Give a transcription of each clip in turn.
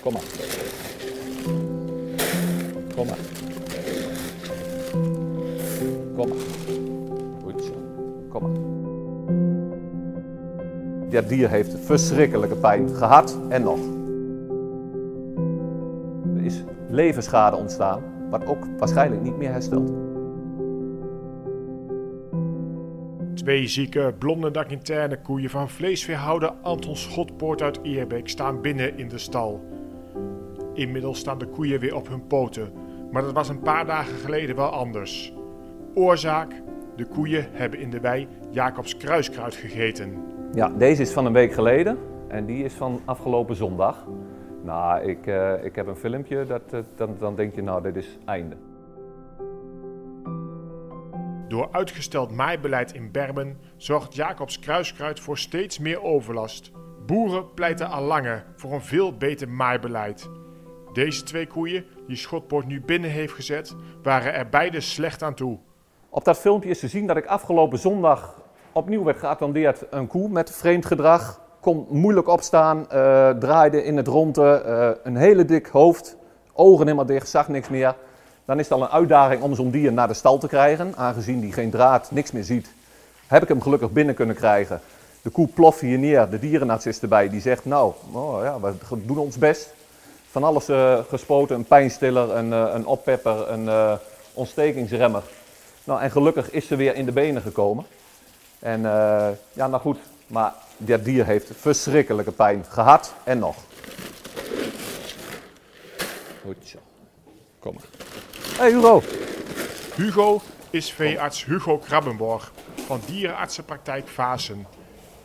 Kom maar. Kom maar. Kom maar. Goed zo. Kom maar. Dat dier heeft verschrikkelijke pijn gehad en nog. Er is levensschade ontstaan, wat ook waarschijnlijk niet meer herstelt. Twee zieke, blonde dakinterne koeien van vleesveehouder Anton Schotpoort uit Eerbeek staan binnen in de stal. Inmiddels staan de koeien weer op hun poten, maar dat was een paar dagen geleden wel anders. Oorzaak? De koeien hebben in de wei Jacobs kruiskruid gegeten. Ja, deze is van een week geleden en die is van afgelopen zondag. Nou, ik, eh, ik heb een filmpje, dat, eh, dan, dan denk je nou, dit is einde. Door uitgesteld maaibeleid in Bermen zorgt Jacobs kruiskruid voor steeds meer overlast. Boeren pleiten al langer voor een veel beter maaibeleid. Deze twee koeien, die Schotpoort nu binnen heeft gezet, waren er beide slecht aan toe. Op dat filmpje is te zien dat ik afgelopen zondag opnieuw werd geattendeerd een koe met vreemd gedrag. Kon moeilijk opstaan, eh, draaide in het ronde, eh, een hele dik hoofd, ogen helemaal dicht, zag niks meer. Dan is het al een uitdaging om zo'n dier naar de stal te krijgen. Aangezien die geen draad, niks meer ziet, heb ik hem gelukkig binnen kunnen krijgen. De koe ploft hier neer, de dierenarts is erbij. Die zegt, nou, oh ja, we doen ons best. Van alles eh, gespoten, een pijnstiller, een, uh, een oppepper, een uh, ontstekingsremmer. Nou, en gelukkig is ze weer in de benen gekomen. En ja, nou goed, maar dat dier heeft verschrikkelijke pijn gehad en nog. Goed zo. Kom maar. Hey Hugo. Hugo is veearts Hugo Krabbenborg van dierenartsenpraktijk Vasen.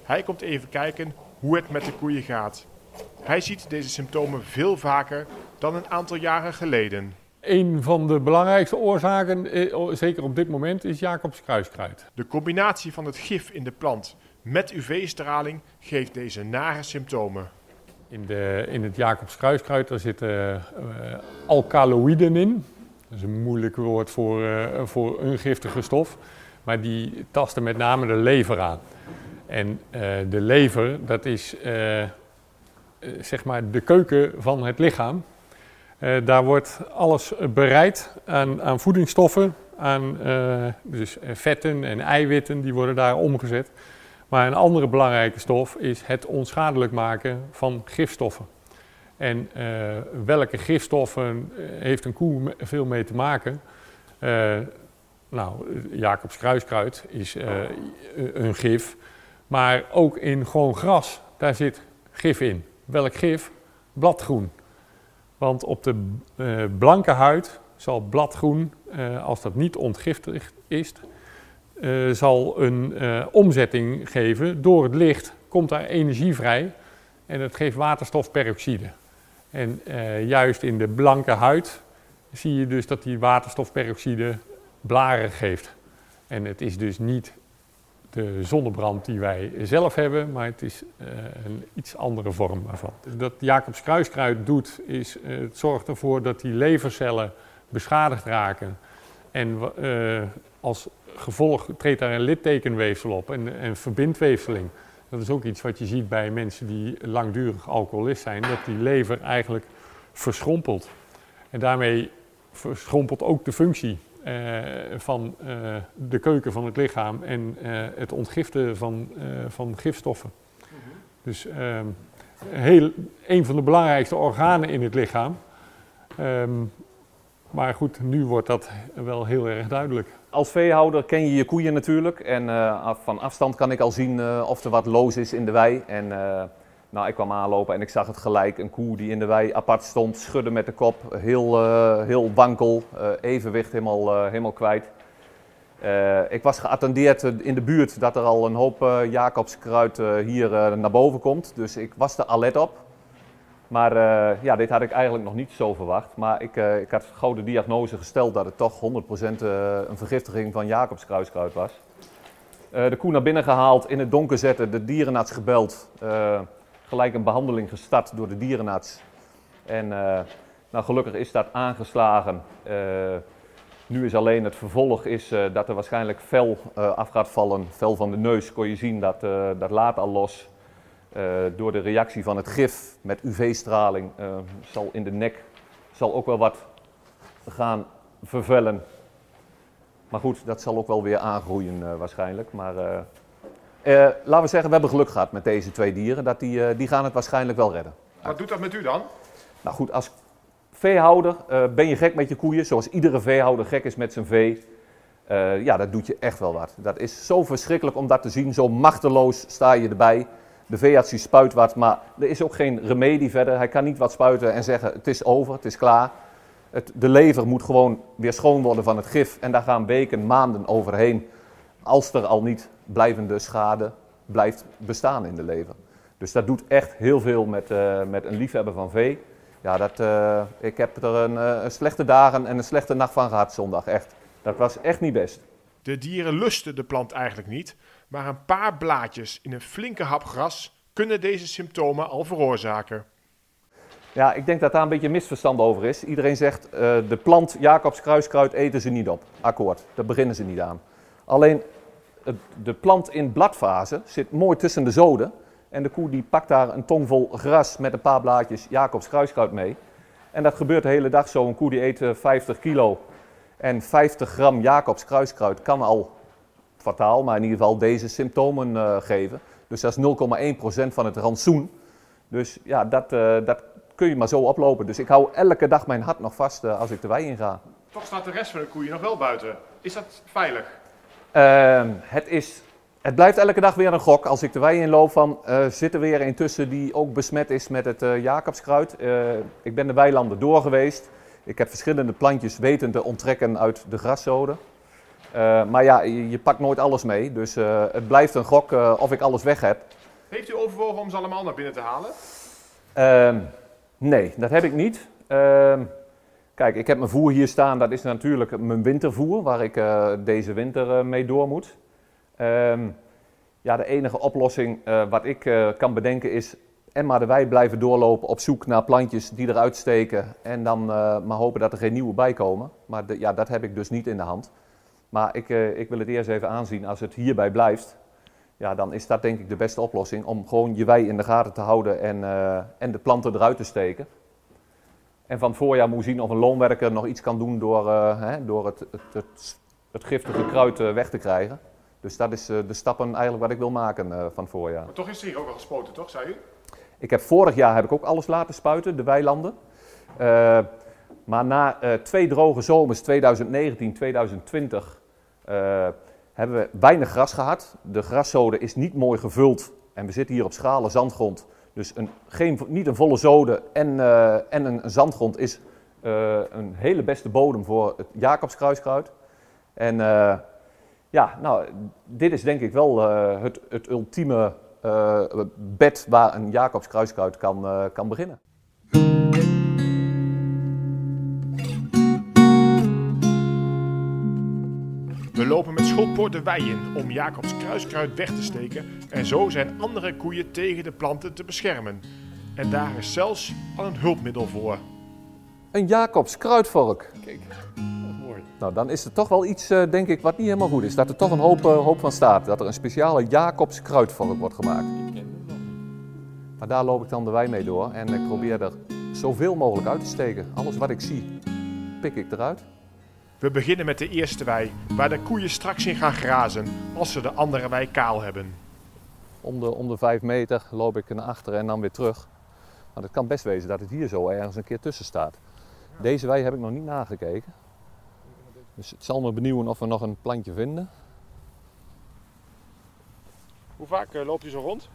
Hij komt even kijken hoe het met de koeien gaat. Hij ziet deze symptomen veel vaker dan een aantal jaren geleden. Een van de belangrijkste oorzaken, eh, zeker op dit moment, is Jacobs kruiskruid. De combinatie van het gif in de plant met UV-straling geeft deze nare symptomen. In, de, in het Jacobs kruiskruid daar zitten uh, alkaloïden in. Dat is een moeilijk woord voor, uh, voor een giftige stof. Maar die tasten met name de lever aan. En uh, de lever, dat is zeg maar de keuken van het lichaam. daar wordt alles bereid aan, aan voedingsstoffen, aan dus vetten en eiwitten, die worden daar omgezet. Maar een andere belangrijke stof is het onschadelijk maken van gifstoffen. En welke gifstoffen heeft een koe veel mee te maken? Uh, nou, Jacobs kruiskruid is een gif. Maar ook in gewoon gras, daar zit gif in. Welk gif? Bladgroen. Want op de blanke huid zal bladgroen, als dat niet ontgiftigd is, uh, zal een omzetting geven. Door het licht komt daar energie vrij en dat geeft waterstofperoxide. En juist in de blanke huid zie je dus dat die waterstofperoxide blaren geeft. En het is dus niet de zonnebrand die wij zelf hebben, maar het is een iets andere vorm daarvan. Dat Jacobs kruiskruid doet, is het zorgt ervoor dat die levercellen beschadigd raken. En als gevolg treedt daar een littekenweefsel op en, en verbindweefseling. Dat is ook iets wat je ziet bij mensen die langdurig alcoholist zijn, dat die lever eigenlijk verschrompelt. En daarmee verschrompelt ook de functie van uh, de keuken van het lichaam en uh, het ontgiften van, van gifstoffen. -hmm. Dus ehm, heel, een van de belangrijkste organen in het lichaam. Um, maar goed, nu wordt dat wel heel erg duidelijk. Als veehouder ken je je koeien natuurlijk. En uh, van afstand kan ik al zien uh, of er wat loos is in de wei. En uh, nou, ik kwam aanlopen en ik zag het gelijk. Een koe die in de wei apart stond, schudde met de kop. Heel, heel wankel, evenwicht helemaal, helemaal kwijt. ik was geattendeerd in de buurt dat er al een hoop Jacobskruid hier naar boven komt. Dus ik was er alert op. Maar ja, dit had ik eigenlijk nog niet zo verwacht. Maar ik, ik had gauw de diagnose gesteld dat het toch 100% uh, een vergiftiging van Jacobs kruiskruid was. De koe naar binnen gehaald, in het donker zetten, de dierenarts gebeld. Gelijk een behandeling gestart door de dierenarts. En nou, gelukkig is dat aangeslagen. nu is alleen het vervolg is, dat er waarschijnlijk vel af gaat vallen. Vel van de neus kon je zien, dat, dat laat al los. door de reactie van het gif met UV-straling zal in de nek zal ook wel wat gaan vervellen. Maar goed, dat zal ook wel weer aangroeien waarschijnlijk. Maar laten we zeggen, we hebben geluk gehad met deze twee dieren. Dat die, die gaan het waarschijnlijk wel redden. Wat doet dat met u dan? Nou goed, als veehouder uh, ben je gek met je koeien, zoals iedere veehouder gek is met zijn vee. Uh, ja, dat doet je echt wel wat. Dat is zo verschrikkelijk om dat te zien. Zo machteloos sta je erbij. De veearts die spuit wat, maar er is ook geen remedie verder. Hij kan niet wat spuiten en zeggen het is over, het is klaar. Het, de lever moet gewoon weer schoon worden van het gif. En daar gaan weken, maanden overheen. Als er al niet blijvende schade blijft bestaan in de lever. Dus dat doet echt heel veel met, uh, met een liefhebber van vee. Ja, dat, uh, ik heb er een, uh, een, slechte dagen en een slechte nacht van gehad zondag, echt. Dat was echt niet best. De dieren lusten de plant eigenlijk niet, maar een paar blaadjes in een flinke hap gras kunnen deze symptomen al veroorzaken. Ja, ik denk dat daar een beetje misverstand over is. Iedereen zegt, uh, de plant Jacobs kruiskruid eten ze niet op. Akkoord, daar beginnen ze niet aan. Alleen, de plant in bladfase zit mooi tussen de zoden. En de koe die pakt daar een tong vol gras met een paar blaadjes Jacobs kruiskruid mee. En dat gebeurt de hele dag zo. Een koe die eet 50 kilo en 50 gram Jacobs kruiskruid kan al fataal, maar in ieder geval deze symptomen uh, geven. Dus dat is 0,1% van het rantsoen. Dus ja, dat, uh, dat kun je maar zo oplopen. Dus ik hou elke dag mijn hart nog vast als ik de wei inga. Toch staat de rest van de koeien nog wel buiten. Is dat veilig? Ehm, het is het blijft elke dag weer een gok. Als ik de wei inloop van, uh, zit er weer een tussen die ook besmet is met het uh, Jacobskruid. Uh, ik ben de weilanden door geweest. Ik heb verschillende plantjes weten te onttrekken uit de graszoden. maar ja, je, je, pakt nooit alles mee. Dus het blijft een gok of ik alles weg heb. Heeft u overwogen om ze allemaal naar binnen te halen? Ehm, nee, dat heb ik niet. Ehm, kijk, ik heb mijn voer hier staan. Dat is natuurlijk mijn wintervoer, waar ik deze winter mee door moet. Um, ja, de enige oplossing uh, wat ik kan bedenken is en maar de wei blijven doorlopen op zoek naar plantjes die eruit steken en dan maar hopen dat er geen nieuwe bij komen. Maar de, ja, dat heb ik dus niet in de hand. Maar ik, ik wil het eerst even aanzien, als het hierbij blijft, ja, dan is dat denk ik de beste oplossing om gewoon je wei in de gaten te houden en, en de planten eruit te steken. En van het voorjaar moet zien of een loonwerker nog iets kan doen door, hè, door het, het, het, het giftige kruid weg te krijgen. Dus dat is uh, de stappen eigenlijk wat ik wil maken van voorjaar. Maar toch is er hier ook al gespoten, toch, zei u? Ik heb vorig jaar heb ik ook alles laten spuiten, de weilanden. Uh, maar na twee droge zomers, 2019, 2020, hebben we weinig gras gehad. De graszode is niet mooi gevuld en we zitten hier op schalen zandgrond. Dus een, geen, niet een volle zode en, en een, zandgrond is een hele beste bodem voor het Jacobskruiskruid. En ja, nou, dit is denk ik wel het, het ultieme bed waar een Jacobs kruiskruid kan, kan beginnen. We lopen met schotpoort de wei in om Jacobs kruiskruid weg te steken en zo zijn andere koeien tegen de planten te beschermen. En daar is zelfs al een hulpmiddel voor. Een Jacobs kruidvork. Kijk. Nou, dan is er toch wel iets, uh, denk ik, wat niet helemaal goed is. Dat er toch een hoop, uh, hoop van staat. Dat er een speciale Jacobs kruidvork wordt gemaakt. Maar daar loop ik dan de wei mee door. En ik probeer er zoveel mogelijk uit te steken. Alles wat ik zie, pik ik eruit. We beginnen met de eerste wei, waar de koeien straks in gaan grazen als ze de andere wei kaal hebben. Om de, om de vijf meter loop ik naar achteren en dan weer terug. Maar het kan best wezen dat het hier zo ergens een keer tussen staat. Deze wei heb ik nog niet nagekeken. Dus het zal me benieuwen of we nog een plantje vinden. Hoe vaak uh, loopt u zo rond?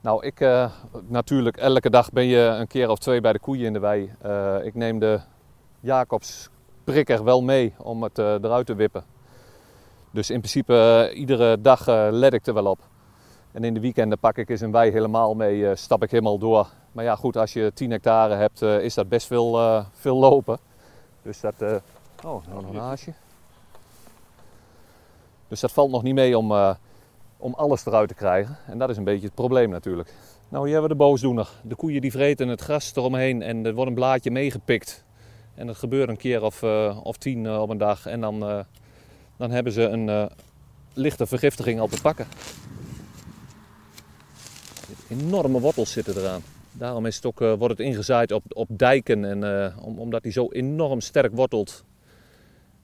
Nou, ik uh, natuurlijk elke dag ben je een keer of twee bij de koeien in de wei. Uh, ik neem de Jacobs prikker wel mee om het eruit te wippen. Dus in principe iedere dag let ik er wel op. En in de weekenden pak ik eens een wei helemaal mee, stap ik helemaal door. Maar ja, goed, als je 10 hectare hebt, is dat best veel, veel lopen. Dus dat Oh, nog een haasje. Dus dat valt nog niet mee om, om alles eruit te krijgen. En dat is een beetje het probleem natuurlijk. Nou, hier hebben we de boosdoener. De koeien die vreten het gras eromheen en er wordt een blaadje meegepikt. En dat gebeurt een keer of, uh, of tien uh, op een dag. En dan, dan hebben ze een lichte vergiftiging al te pakken. Enorme wortels zitten eraan. Daarom is het ook, wordt het ingezaaid op, op dijken, en, om, omdat hij zo enorm sterk wortelt.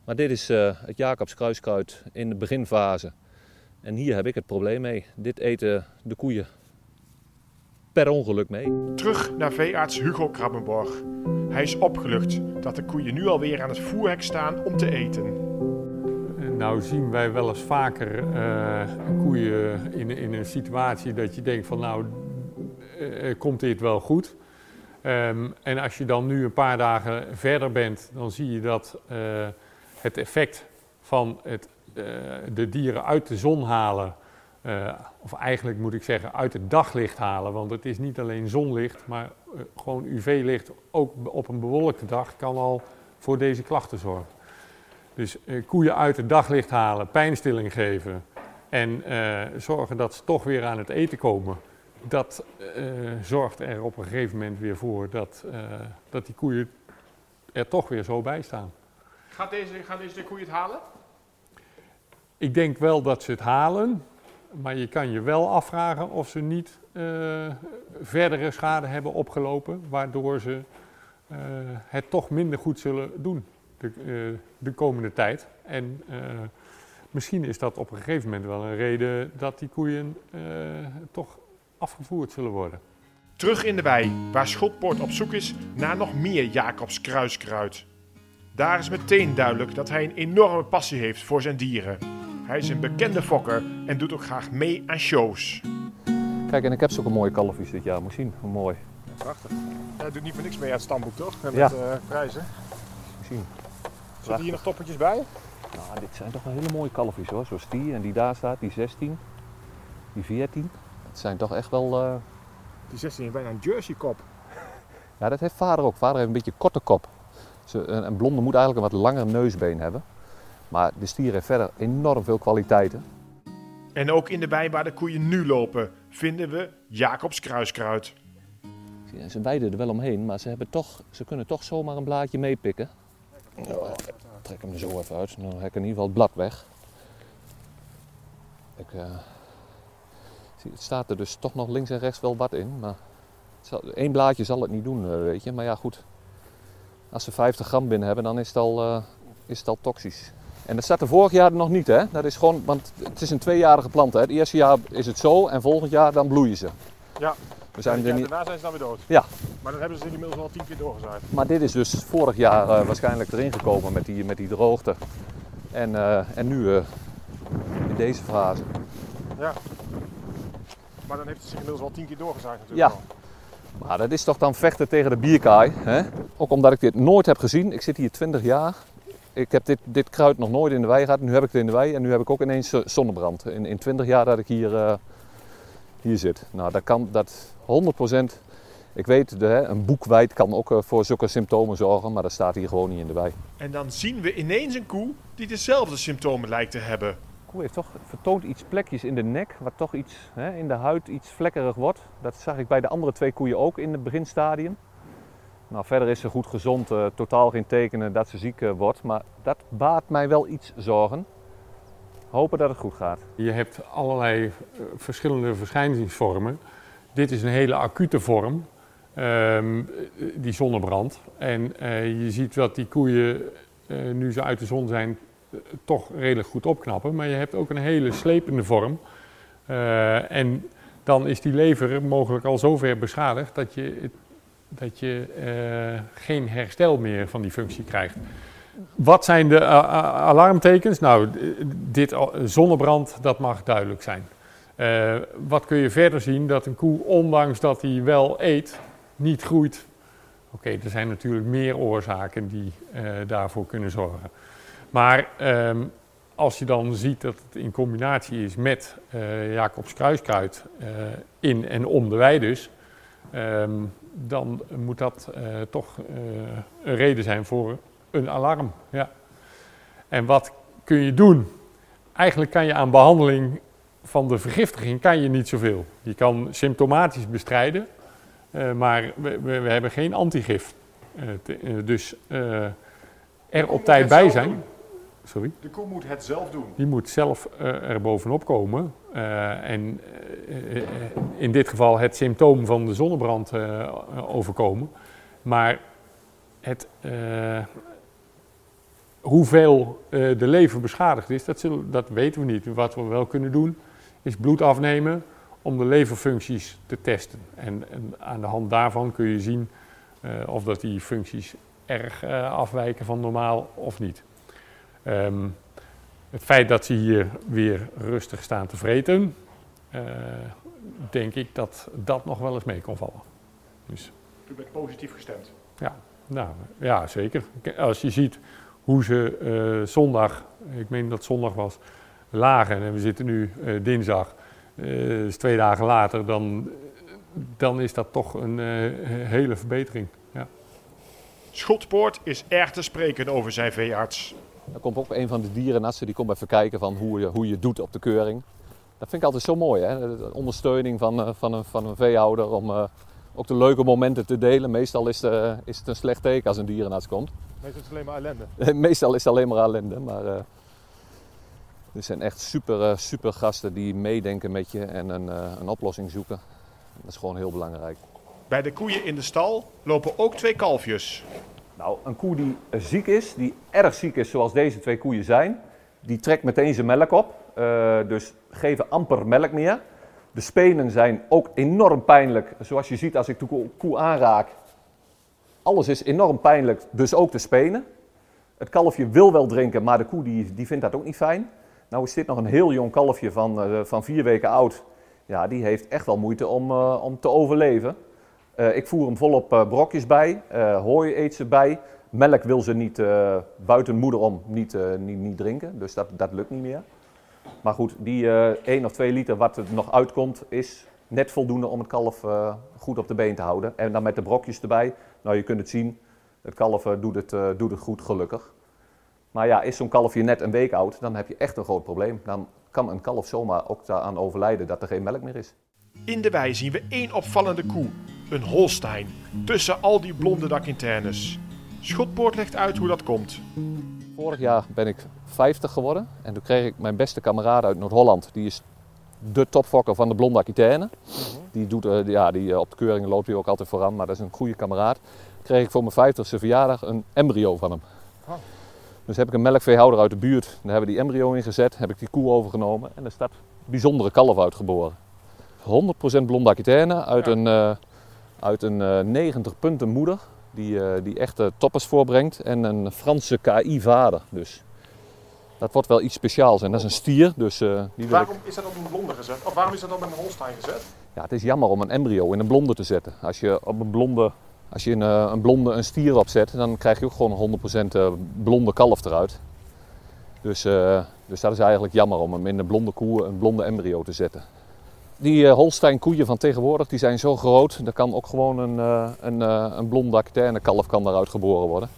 Maar dit is het Jacobs kruiskruid in de beginfase. En hier heb ik het probleem mee. Dit eten de koeien per ongeluk mee. Terug naar veearts Hugo Krabbenborg. Hij is opgelucht dat de koeien nu alweer aan het voerhek staan om te eten. Nou zien wij wel eens vaker uh, koeien in, in een situatie dat je denkt van nou, uh, komt dit wel goed? Um, en als je dan nu een paar dagen verder bent, dan zie je dat uh, het effect van het, de dieren uit de zon halen, of eigenlijk moet ik zeggen uit het daglicht halen, want het is niet alleen zonlicht, maar gewoon UV-licht, ook op een bewolkte dag, kan al voor deze klachten zorgen. Dus eh, koeien uit het daglicht halen, pijnstilling geven en eh, zorgen dat ze toch weer aan het eten komen. Dat eh, zorgt er op een gegeven moment weer voor dat, eh, dat die koeien er toch weer zo bij staan. Gaat deze, gaan deze koeien het halen? Ik denk wel dat ze het halen, maar je kan je wel afvragen of ze niet uh, verdere schade hebben opgelopen, waardoor ze uh, het toch minder goed zullen doen de, uh, de komende tijd. En misschien is dat op een gegeven moment wel een reden dat die koeien toch afgevoerd zullen worden. Terug in de wei, waar Schotpoort op zoek is naar nog meer Jacobs kruiskruid. Daar is meteen duidelijk dat hij een enorme passie heeft voor zijn dieren. Hij is een bekende fokker en doet ook graag mee aan shows. Kijk, en ik heb zulke mooie kalfjes dit jaar. Moet zien, hoe mooi. Prachtig. Hij doet niet voor niks mee aan het stamboek, toch? Met Ja. uh, prijzen. Moet zien. Zitten hier nog toppertjes bij? Nou, dit zijn toch wel hele mooie kalfjes hoor. Zoals die en die daar staat, die 16, die 14. Het zijn toch echt wel... eh, Die 16 is bijna een jersey kop. Ja, dat heeft vader ook. Vader heeft een beetje korte kop. Een blonde moet eigenlijk een wat langer neusbeen hebben. Maar de stier heeft verder enorm veel kwaliteiten. En ook in de wei waar de koeien nu lopen vinden we Jacobs kruiskruid. Ze weiden er wel omheen, maar ze, hebben toch, ze kunnen toch zomaar een blaadje meepikken. Nou, ik trek hem er zo even uit. Dan heb ik in ieder geval het blad weg. Ik, eh, zie, het staat er dus toch nog links en rechts wel wat in. Maar het zal, één blaadje zal het niet doen, eh, weet je. Maar ja, goed. Als ze 50 gram binnen hebben, dan is het al, eh, is het al toxisch. En dat staat er vorig jaar nog niet, hè? Dat is gewoon, want het is een tweejarige plant, hè? Het eerste jaar is het zo en volgend jaar dan bloeien ze. Ja. We zijn er niet... daarna zijn ze dan weer dood. Ja. Maar dan hebben ze inmiddels al tien keer doorgezaaid. Maar dit is dus vorig jaar eh, waarschijnlijk erin gekomen met die, met die droogte. En, eh, en nu eh, in deze fase. Ja. Maar dan heeft het zich inmiddels al tien keer doorgezaaid natuurlijk. Ja. al. Maar dat is toch dan vechten tegen de bierkaai. Hè? Ook omdat ik dit nooit heb gezien. Ik zit hier 20 jaar. Ik heb dit, dit kruid nog nooit in de wei gehad. Nu heb ik het in de wei en nu heb ik ook ineens eh, zonnebrand. In, in 20 jaar dat ik hier, eh, hier zit. Nou, dat kan dat 100%. Ik weet, de, hè, een boekwijd kan ook eh, voor zulke symptomen zorgen, maar dat staat hier gewoon niet in de wei. En dan zien we ineens een koe die dezelfde symptomen lijkt te hebben. De koe heeft toch, vertoont iets plekjes in de nek, wat toch iets hè, in de huid iets vlekkerig wordt. Dat zag ik bij de andere twee koeien ook in het beginstadium. Nou, verder is ze goed gezond, eh, totaal geen tekenen dat ze ziek eh, wordt. Maar dat baart mij wel iets zorgen. Hopen dat het goed gaat. Je hebt allerlei eh, verschillende verschijningsvormen. Dit is een hele acute vorm, ehm, die zonnebrand. En je ziet dat die koeien, nu ze uit de zon zijn, toch redelijk goed opknappen. Maar je hebt ook een hele slepende vorm. En dan is die lever mogelijk al zover beschadigd dat je, het- dat je eh, geen herstel meer van die functie krijgt. Wat zijn de alarmtekens? Nou, dit zonnebrand, dat mag duidelijk zijn. Eh, wat kun je verder zien? Dat een koe, ondanks dat hij wel eet, niet groeit. Oké, er zijn natuurlijk meer oorzaken die eh, daarvoor kunnen zorgen. Maar ehm, als je dan ziet dat het in combinatie is met eh Jacobs kruiskruid in en om de wei dus, ehm, dan moet dat eh, toch eh, een reden zijn voor een alarm. Ja. En wat kun je doen? Eigenlijk kan je aan behandeling van de vergiftiging kan je niet zoveel. Je kan symptomatisch bestrijden, eh, maar we, we, we hebben geen antigif. Dus er op tijd bij zijn. Sorry? De koe moet het zelf doen. Die moet zelf uh, er bovenop komen. Uh, en uh, in dit geval het symptoom van de zonnebrand overkomen. Maar het, hoeveel de lever beschadigd is, dat, zullen, dat weten we niet. Wat we wel kunnen doen, is bloed afnemen om de leverfuncties te testen. En, en aan de hand daarvan kun je zien of dat die functies erg afwijken van normaal of niet. Um, het feit dat ze hier weer rustig staan te vreten, uh, denk ik dat dat nog wel eens mee kon vallen. Dus. U bent positief gestemd? Ja, nou, ja, zeker. Als je ziet hoe ze uh, zondag, ik meen dat zondag was, lagen en we zitten nu uh, dinsdag, dus twee dagen later, dan, dan is dat toch een hele verbetering. Ja. Schotpoort is erg te spreken over zijn veearts. Dan komt ook een van de dierenartsen die komt even kijken van hoe je, hoe je doet op de keuring. Dat vind ik altijd zo mooi, hè? De ondersteuning van, eh, van, een, van een veehouder om uh, ook de leuke momenten te delen. Meestal is, de, is het een slecht teken als een dierenarts komt. Meestal is het alleen maar ellende. Meestal is het alleen maar ellende, maar uh, er zijn echt super, super gasten die meedenken met je en een, een oplossing zoeken. Dat is gewoon heel belangrijk. Bij de koeien in de stal lopen ook twee kalfjes. Nou, een koe die ziek is, die erg ziek is zoals deze twee koeien zijn, die trekt meteen zijn melk op. Uh, dus geven amper melk meer. De spenen zijn ook enorm pijnlijk. Zoals je ziet als ik de koe aanraak. Alles is enorm pijnlijk, dus ook de spenen. Het kalfje wil wel drinken, maar de koe die, die vindt dat ook niet fijn. Nou is dit nog een heel jong kalfje van, uh, van vier weken oud. Ja, die heeft echt wel moeite om, om te overleven. Uh, ik voer hem volop uh, brokjes bij, uh, hooi eet ze bij. Melk wil ze niet buiten moeder om niet, niet, niet, drinken, dus dat, dat lukt niet meer. Maar goed, die 1 of 2 liter wat er nog uitkomt, is net voldoende om het kalf goed op de been te houden. En dan met de brokjes erbij, nou je kunt het zien, het kalf doet, het, doet het goed gelukkig. Maar ja, is zo'n kalfje net een week oud, dan heb je echt een groot probleem. Dan kan een kalf zomaar ook daaraan overlijden dat er geen melk meer is. In de wei zien we één opvallende koe, een Holstein, tussen al die blonde dakinternes. Schotpoort legt uit hoe dat komt. Vorig jaar ben ik 50 geworden en toen kreeg ik mijn beste kameraad uit Noord-Holland. Die is de topfokker van de blonde Aquitaine. Die doet, uh, ja, die, uh, op de keuringen loopt hij ook altijd vooraan, maar dat is een goede kameraad. Kreeg ik voor mijn 50ste verjaardag een embryo van hem. Oh. Dus heb ik een melkveehouder uit de buurt, daar hebben we die embryo in gezet, heb ik die koe overgenomen en er staat bijzondere kalf uitgeboren. 100% blonde Aquitaine uit ja. een, uh, uit een uh, 90 punten moeder. Die, uh, die echte toppers voorbrengt. En een Franse KI-vader. Dus dat wordt wel iets speciaals. En dat is een stier. Dus, uh, die waarom ik... is dat op een blonde gezet? Of waarom is dat op een Holstein gezet? Ja, het is jammer om een embryo in een blonde te zetten. Als je op een blonde, als je een, een blonde een stier opzet, dan krijg je ook gewoon 100% blonde kalf eruit. Dus, dus dat is eigenlijk jammer om hem in een blonde koe een blonde embryo te zetten. Die uh, Holstein koeien van tegenwoordig die zijn zo groot, er kan ook gewoon een, uh, een, uh, een Aquitaine kalf kan daaruit geboren worden.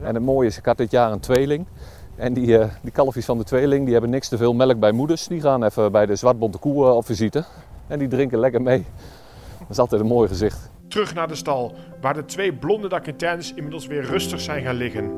Ja. En het mooie is, ik had dit jaar een tweeling. En die, die kalfjes van de tweeling die hebben niks te veel melk bij moeders. Die gaan even bij de zwartbonte koe op visite. En die drinken lekker mee. Dat is altijd een mooi gezicht. Terug naar de stal, waar de twee blonde Aquitaines inmiddels weer rustig zijn gaan liggen.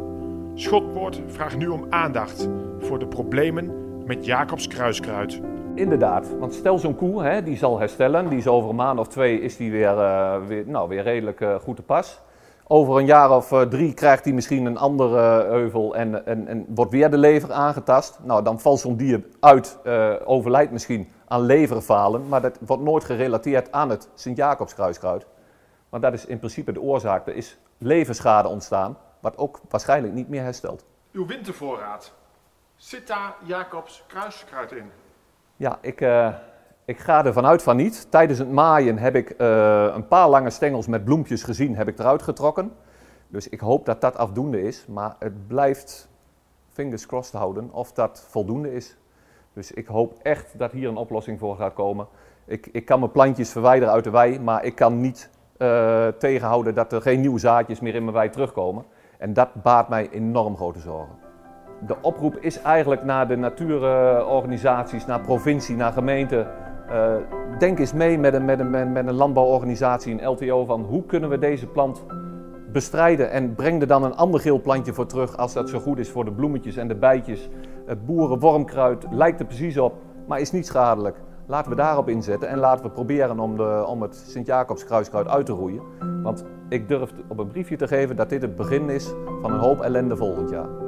Schotpoort vraagt nu om aandacht voor de problemen met Jacobs kruiskruid. Inderdaad, want stel zo'n koe, hè, die zal herstellen. Die is over een maand of twee is die weer, uh, weer, nou, weer redelijk uh, goed te pas. Over een jaar of uh, drie krijgt hij misschien een andere heuvel en, en, en, wordt weer de lever aangetast. Nou, dan valt zo'n dier uit, overlijdt misschien aan leverfalen. Maar dat wordt nooit gerelateerd aan het Sint-Jacobskruiskruid. Maar dat is in principe de oorzaak. Er is leverschade ontstaan, wat ook waarschijnlijk niet meer herstelt. Uw wintervoorraad. Zit daar Jacobs kruiskruid in? Ja, ik, uh, ik ga er vanuit van niet. Tijdens het maaien heb ik uh, een paar lange stengels met bloempjes gezien, heb ik eruit getrokken. Dus ik hoop dat dat afdoende is, maar het blijft fingers crossed houden of dat voldoende is. Dus ik hoop echt dat hier een oplossing voor gaat komen. Ik, ik kan mijn plantjes verwijderen uit de wei, maar ik kan niet uh, tegenhouden dat er geen nieuwe zaadjes meer in mijn wei terugkomen. En dat baart mij enorm grote zorgen de oproep is eigenlijk naar de natuurorganisaties, naar provincie, naar gemeente. Uh, denk eens mee met een, met, een, met een landbouworganisatie, een LTO, van hoe kunnen we deze plant bestrijden en breng er dan een ander geel plantje voor terug als dat zo goed is voor de bloemetjes en de bijtjes. Het boerenwormkruid lijkt er precies op, maar is niet schadelijk. Laten we daarop inzetten en laten we proberen om, de, om het Sint-Jacobs kruiskruid uit te roeien. Want ik durf op een briefje te geven dat dit het begin is van een hoop ellende volgend jaar.